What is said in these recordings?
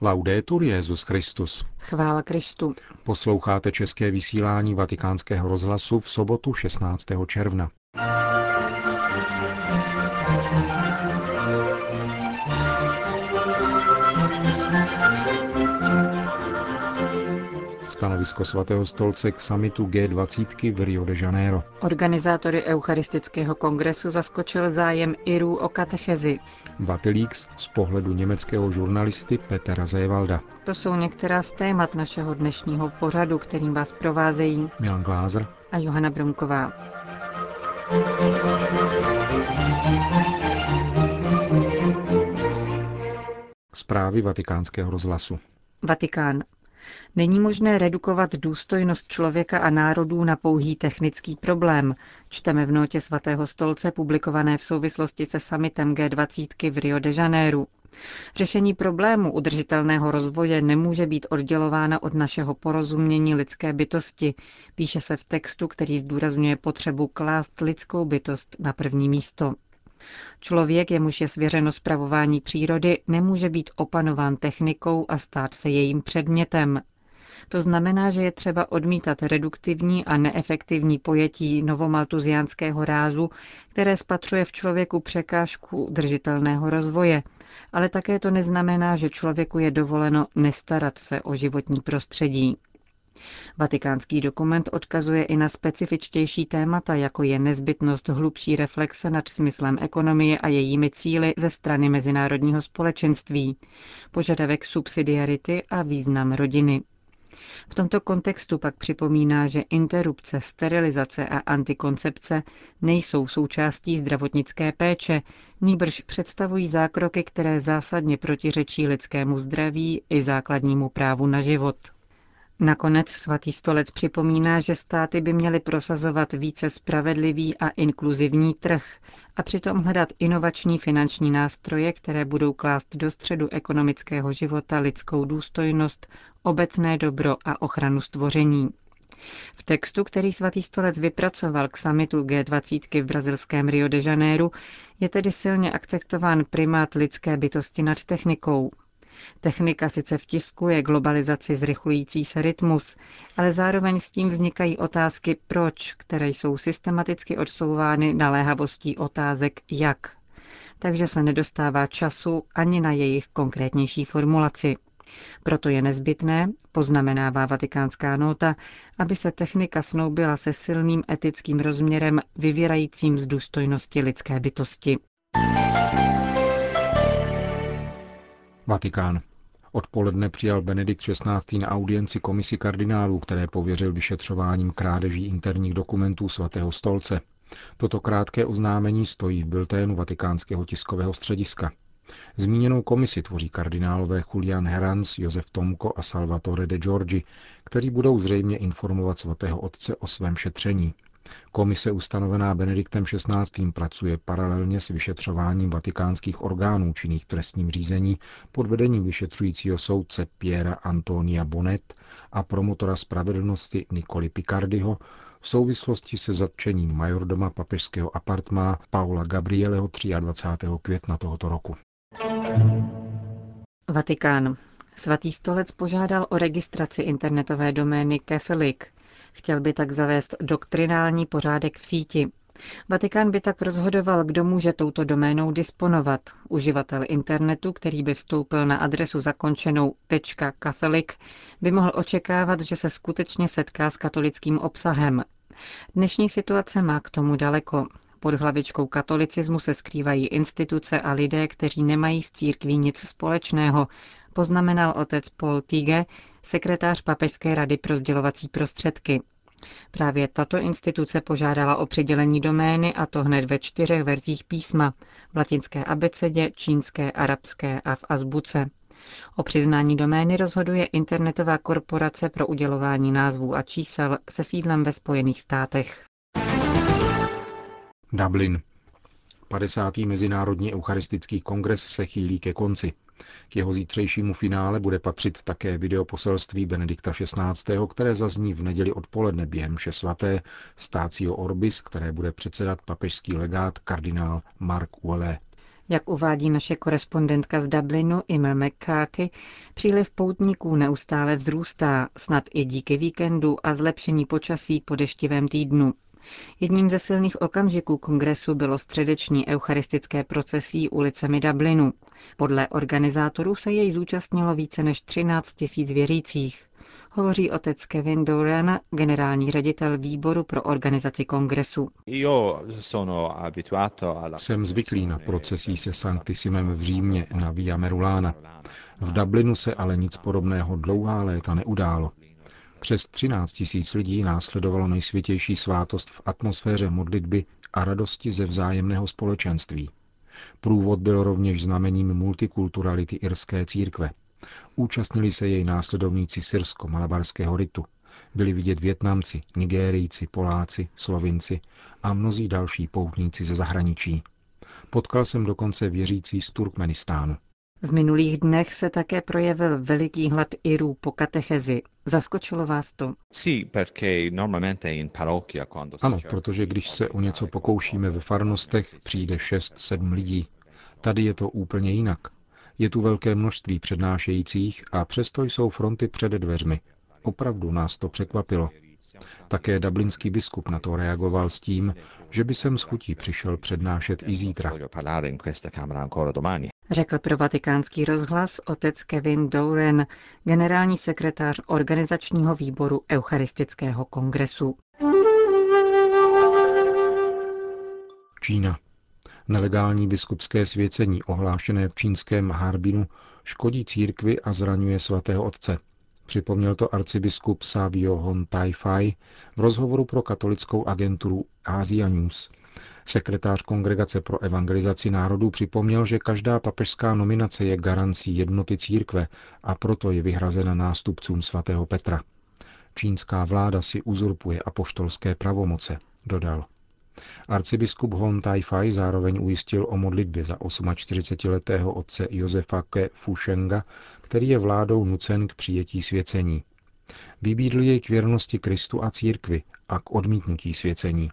Laudetur Jezus Christus. Chvála Kristu. Posloucháte české vysílání Vatikánského rozhlasu v sobotu 16. června. Stanovisko svatého stolce k samitu G20 v Rio de Janeiro. Organizátory Eucharistického kongresu zaskočil zájem Irů o katechezi. Vatilíks z pohledu německého žurnalisty Petera Zévalda. To jsou některá z témat našeho dnešního pořadu, kterým vás provázejí Milan Glázer a Johana Bromková. Zprávy vatikánského rozhlasu. Vatikán. Není možné redukovat důstojnost člověka a národů na pouhý technický problém, čteme v notě svatého stolce publikované v souvislosti se summitem G20 v Rio de Janeiro. Řešení problému udržitelného rozvoje nemůže být oddělována od našeho porozumění lidské bytosti, píše se v textu, který zdůrazňuje potřebu klást lidskou bytost na první místo. Člověk, jemuž je svěřeno zpravování přírody, nemůže být opanován technikou a stát se jejím předmětem. To znamená, že je třeba odmítat reduktivní a neefektivní pojetí novomaltuziánského rázu, které spatřuje v člověku překážku udržitelného rozvoje. Ale také to neznamená, že člověku je dovoleno nestarat se o životní prostředí. Vatikánský dokument odkazuje i na specifičtější témata, jako je nezbytnost hlubší reflexe nad smyslem ekonomie a jejími cíly ze strany mezinárodního společenství, požadavek subsidiarity a význam rodiny. V tomto kontextu pak připomíná, že interrupce, sterilizace a antikoncepce nejsou součástí zdravotnické péče, nýbrž představují zákroky, které zásadně protiřečí lidskému zdraví i základnímu právu na život. Nakonec svatý stolec připomíná, že státy by měly prosazovat více spravedlivý a inkluzivní trh a přitom hledat inovační finanční nástroje, které budou klást do středu ekonomického života lidskou důstojnost, obecné dobro a ochranu stvoření. V textu, který svatý stolec vypracoval k samitu G20 v brazilském Rio de Janeiro, je tedy silně akceptován primát lidské bytosti nad technikou, Technika sice vtiskuje globalizaci zrychlující se rytmus, ale zároveň s tím vznikají otázky proč, které jsou systematicky odsouvány naléhavostí otázek jak. Takže se nedostává času ani na jejich konkrétnější formulaci. Proto je nezbytné, poznamenává vatikánská nota, aby se technika snoubila se silným etickým rozměrem vyvírajícím z důstojnosti lidské bytosti. Vatikán. Odpoledne přijal Benedikt XVI. na audienci komisi kardinálů, které pověřil vyšetřováním krádeží interních dokumentů svatého stolce. Toto krátké oznámení stojí v bilténu vatikánského tiskového střediska. Zmíněnou komisi tvoří kardinálové Julian Herans, Josef Tomko a Salvatore de Giorgi, kteří budou zřejmě informovat svatého otce o svém šetření. Komise ustanovená Benediktem XVI. pracuje paralelně s vyšetřováním vatikánských orgánů činných trestním řízení pod vedením vyšetřujícího soudce Piera Antonia Bonet a promotora spravedlnosti Nikoli Picardiho v souvislosti se zatčením majordoma papežského apartmá Paula Gabrieleho 23. května tohoto roku. Vatikán. Svatý stolec požádal o registraci internetové domény Catholic, Chtěl by tak zavést doktrinální pořádek v síti. Vatikán by tak rozhodoval, kdo může touto doménou disponovat. Uživatel internetu, který by vstoupil na adresu zakončenou .catholic, by mohl očekávat, že se skutečně setká s katolickým obsahem. Dnešní situace má k tomu daleko. Pod hlavičkou katolicismu se skrývají instituce a lidé, kteří nemají s církví nic společného, poznamenal otec Paul Tige, sekretář Papežské rady pro sdělovací prostředky. Právě tato instituce požádala o přidělení domény a to hned ve čtyřech verzích písma, v latinské abecedě, čínské, arabské a v azbuce. O přiznání domény rozhoduje internetová korporace pro udělování názvů a čísel se sídlem ve Spojených státech. Dublin. 50. Mezinárodní eucharistický kongres se chýlí ke konci. K jeho zítřejšímu finále bude patřit také videoposelství Benedikta XVI., které zazní v neděli odpoledne během mše svaté Stácio Orbis, které bude předsedat papežský legát kardinál Mark Uele. Jak uvádí naše korespondentka z Dublinu Imel McCarthy, příliv poutníků neustále vzrůstá, snad i díky víkendu a zlepšení počasí po deštivém týdnu. Jedním ze silných okamžiků kongresu bylo středeční eucharistické procesí ulicemi Dublinu. Podle organizátorů se jej zúčastnilo více než 13 tisíc věřících. Hovoří otec Kevin Doran, generální ředitel výboru pro organizaci kongresu. Jsem zvyklý na procesí se Sanctissimem v Římě na Via Merulana. V Dublinu se ale nic podobného dlouhá léta neudálo. Přes 13 tisíc lidí následovalo nejsvětější svátost v atmosféře modlitby a radosti ze vzájemného společenství. Průvod byl rovněž znamením multikulturality irské církve. Účastnili se jej následovníci syrsko-malabarského ritu. Byli vidět Větnamci, Nigérijci, Poláci, Slovinci a mnozí další poutníci ze zahraničí. Potkal jsem dokonce věřící z Turkmenistánu. V minulých dnech se také projevil veliký hlad Irů po katechezi. Zaskočilo vás to? Ano, protože když se o něco pokoušíme ve farnostech, přijde 6-7 lidí. Tady je to úplně jinak. Je tu velké množství přednášejících a přesto jsou fronty před dveřmi. Opravdu nás to překvapilo. Také dublinský biskup na to reagoval s tím, že by sem s chutí přišel přednášet i zítra. Řekl pro vatikánský rozhlas otec Kevin Douren, generální sekretář organizačního výboru Eucharistického kongresu. Čína. Nelegální biskupské svěcení ohlášené v čínském Harbinu škodí církvi a zraňuje svatého otce. Připomněl to arcibiskup Savio Hon Taifai v rozhovoru pro katolickou agenturu Asia News. Sekretář Kongregace pro evangelizaci národů připomněl, že každá papežská nominace je garancí jednoty církve a proto je vyhrazena nástupcům svatého Petra. Čínská vláda si uzurpuje apoštolské pravomoce, dodal. Arcibiskup Hon Taifai zároveň ujistil o modlitbě za 48-letého otce Josefa Ke Fushenga, který je vládou nucen k přijetí svěcení. Vybídl jej k věrnosti Kristu a církvi a k odmítnutí svěcení.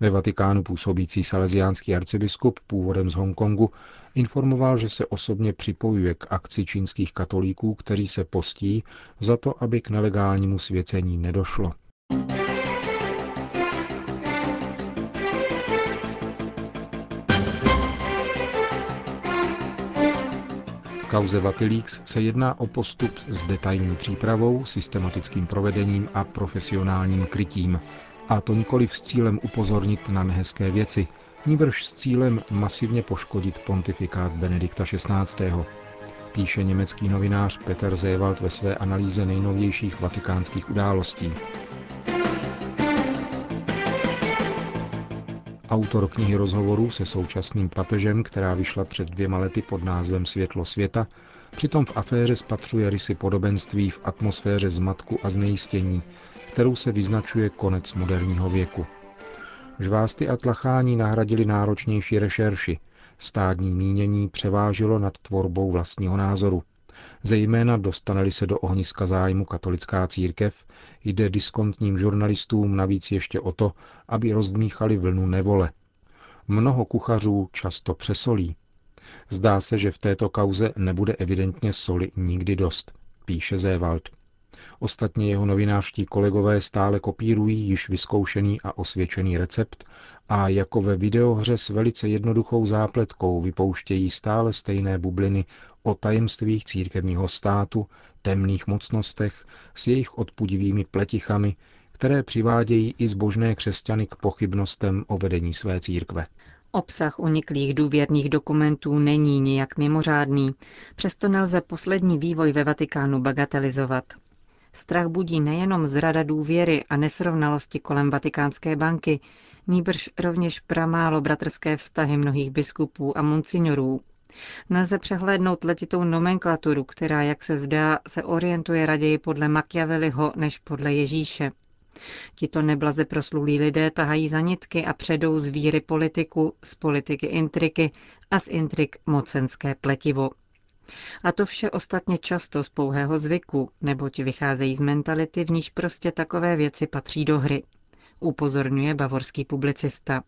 Ve Vatikánu působící salesiánský arcibiskup původem z Hongkongu informoval, že se osobně připojuje k akci čínských katolíků, kteří se postí za to, aby k nelegálnímu svěcení nedošlo. kauze Vatilix se jedná o postup s detailní přípravou, systematickým provedením a profesionálním krytím. A to nikoli s cílem upozornit na nehezké věci, níbrž s cílem masivně poškodit pontifikát Benedikta XVI. Píše německý novinář Peter Zewald ve své analýze nejnovějších vatikánských událostí. Autor knihy rozhovorů se současným papežem, která vyšla před dvěma lety pod názvem Světlo světa, přitom v aféře spatřuje rysy podobenství v atmosféře zmatku a znejistění, kterou se vyznačuje konec moderního věku. Žvásty a tlachání nahradili náročnější rešerši, stádní mínění převážilo nad tvorbou vlastního názoru. Zejména dostaneli se do ohniska zájmu katolická církev, jde diskontním žurnalistům navíc ještě o to, aby rozdmíchali vlnu nevole. Mnoho kuchařů často přesolí. Zdá se, že v této kauze nebude evidentně soli nikdy dost, píše Zévald. Ostatně jeho novinářští kolegové stále kopírují již vyzkoušený a osvědčený recept a jako ve videohře s velice jednoduchou zápletkou vypouštějí stále stejné bubliny o tajemstvích církevního státu, temných mocnostech s jejich odpudivými pletichami, které přivádějí i zbožné křesťany k pochybnostem o vedení své církve. Obsah uniklých důvěrných dokumentů není nijak mimořádný, přesto nelze poslední vývoj ve Vatikánu bagatelizovat. Strach budí nejenom zrada důvěry a nesrovnalosti kolem Vatikánské banky, nýbrž rovněž pramálo bratrské vztahy mnohých biskupů a monsignorů. Nelze přehlédnout letitou nomenklaturu, která, jak se zdá, se orientuje raději podle Machiavelliho než podle Ježíše. Tito neblaze proslulí lidé tahají za nitky a předou z víry politiku, z politiky intriky a z intrik mocenské pletivo. A to vše ostatně často z pouhého zvyku, neboť vycházejí z mentality, v níž prostě takové věci patří do hry, upozorňuje bavorský publicista.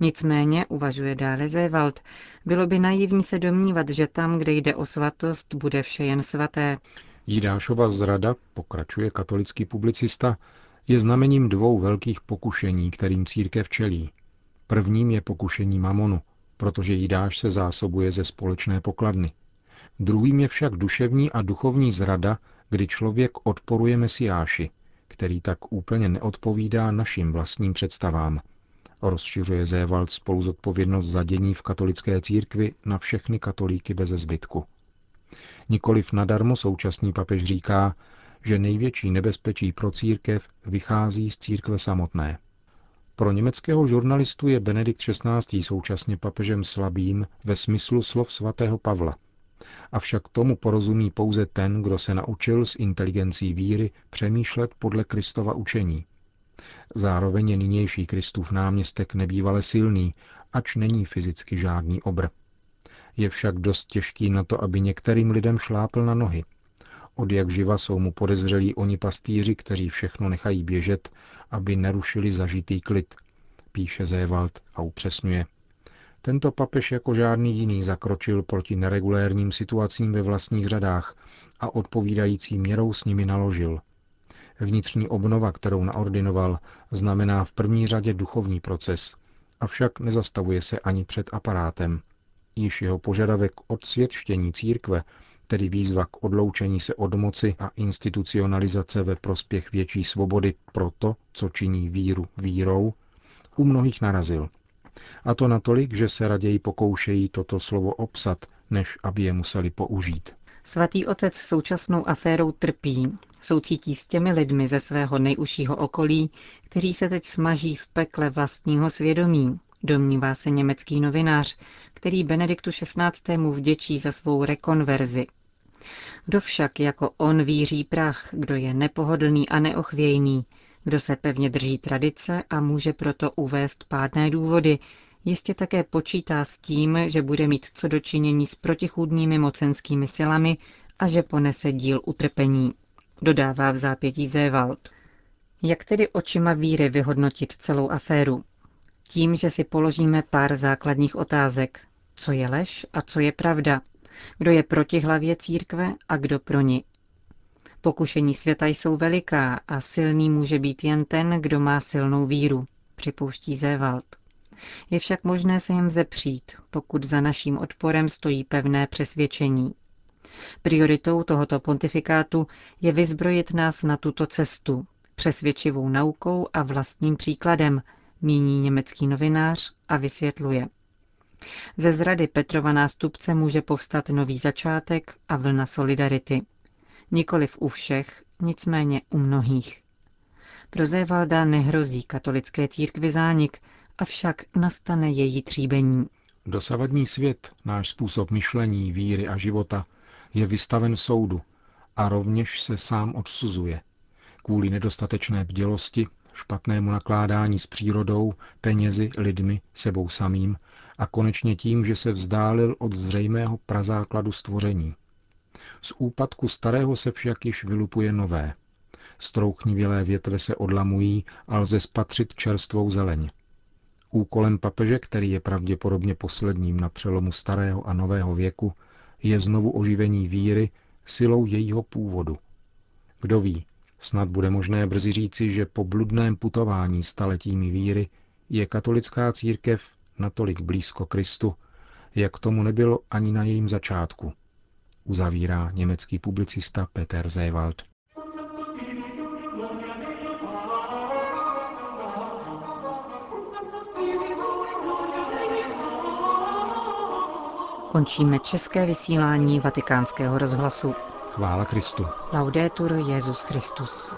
Nicméně, uvažuje dále Zévald, bylo by naivní se domnívat, že tam, kde jde o svatost, bude vše jen svaté. Jidášova zrada, pokračuje katolický publicista, je znamením dvou velkých pokušení, kterým církev čelí. Prvním je pokušení mamonu, protože Jidáš se zásobuje ze společné pokladny. Druhým je však duševní a duchovní zrada, kdy člověk odporuje Mesiáši, který tak úplně neodpovídá našim vlastním představám. Rozšiřuje Zévald spolu zodpovědnost za dění v katolické církvi na všechny katolíky bez zbytku. Nikoliv nadarmo současný papež říká, že největší nebezpečí pro církev vychází z církve samotné. Pro německého žurnalistu je Benedikt XVI. současně papežem slabým ve smyslu slov svatého Pavla. Avšak tomu porozumí pouze ten, kdo se naučil s inteligencí víry přemýšlet podle Kristova učení. Zároveň je nynější Kristův náměstek nebývale silný, ač není fyzicky žádný obr. Je však dost těžký na to, aby některým lidem šlápl na nohy. Od jak živa jsou mu podezřelí oni pastýři, kteří všechno nechají běžet, aby nerušili zažitý klid, píše Zévald a upřesňuje. Tento papež jako žádný jiný zakročil proti neregulérním situacím ve vlastních řadách a odpovídající měrou s nimi naložil. Vnitřní obnova, kterou naordinoval, znamená v první řadě duchovní proces, avšak nezastavuje se ani před aparátem. Již jeho požadavek odsvědčení církve, tedy výzva k odloučení se od moci a institucionalizace ve prospěch větší svobody pro to, co činí víru vírou, u mnohých narazil – a to natolik, že se raději pokoušejí toto slovo obsat, než aby je museli použít. Svatý otec současnou aférou trpí. Soucítí s těmi lidmi ze svého nejužšího okolí, kteří se teď smaží v pekle vlastního svědomí, domnívá se německý novinář, který Benediktu XVI. vděčí za svou rekonverzi. Kdo však jako on víří prach, kdo je nepohodlný a neochvějný, kdo se pevně drží tradice a může proto uvést pádné důvody, jistě také počítá s tím, že bude mít co dočinění s protichůdnými mocenskými silami a že ponese díl utrpení. Dodává v zápětí Zévald. Jak tedy očima víry vyhodnotit celou aféru? Tím, že si položíme pár základních otázek. Co je lež a co je pravda? Kdo je proti hlavě církve a kdo pro ní? Pokušení světa jsou veliká a silný může být jen ten, kdo má silnou víru, připouští Zévald. Je však možné se jim zepřít, pokud za naším odporem stojí pevné přesvědčení. Prioritou tohoto pontifikátu je vyzbrojit nás na tuto cestu, přesvědčivou naukou a vlastním příkladem, míní německý novinář a vysvětluje. Ze zrady Petrova nástupce může povstat nový začátek a vlna solidarity. Nikoliv u všech, nicméně u mnohých. Pro Zévalda nehrozí katolické církvi zánik, avšak nastane její tříbení. Dosavadní svět, náš způsob myšlení, víry a života, je vystaven soudu a rovněž se sám odsuzuje. Kvůli nedostatečné bdělosti, špatnému nakládání s přírodou, penězi, lidmi, sebou samým a konečně tím, že se vzdálil od zřejmého prazákladu stvoření. Z úpadku starého se však již vylupuje nové. Strouchnivělé větve se odlamují a lze spatřit čerstvou zeleň. Úkolem papeže, který je pravděpodobně posledním na přelomu starého a nového věku, je znovu oživení víry silou jejího původu. Kdo ví, snad bude možné brzy říci, že po bludném putování staletími víry je katolická církev natolik blízko Kristu, jak tomu nebylo ani na jejím začátku – uzavírá německý publicista Peter Zewald. Končíme české vysílání vatikánského rozhlasu. Chvála Kristu. Laudetur Jezus Christus.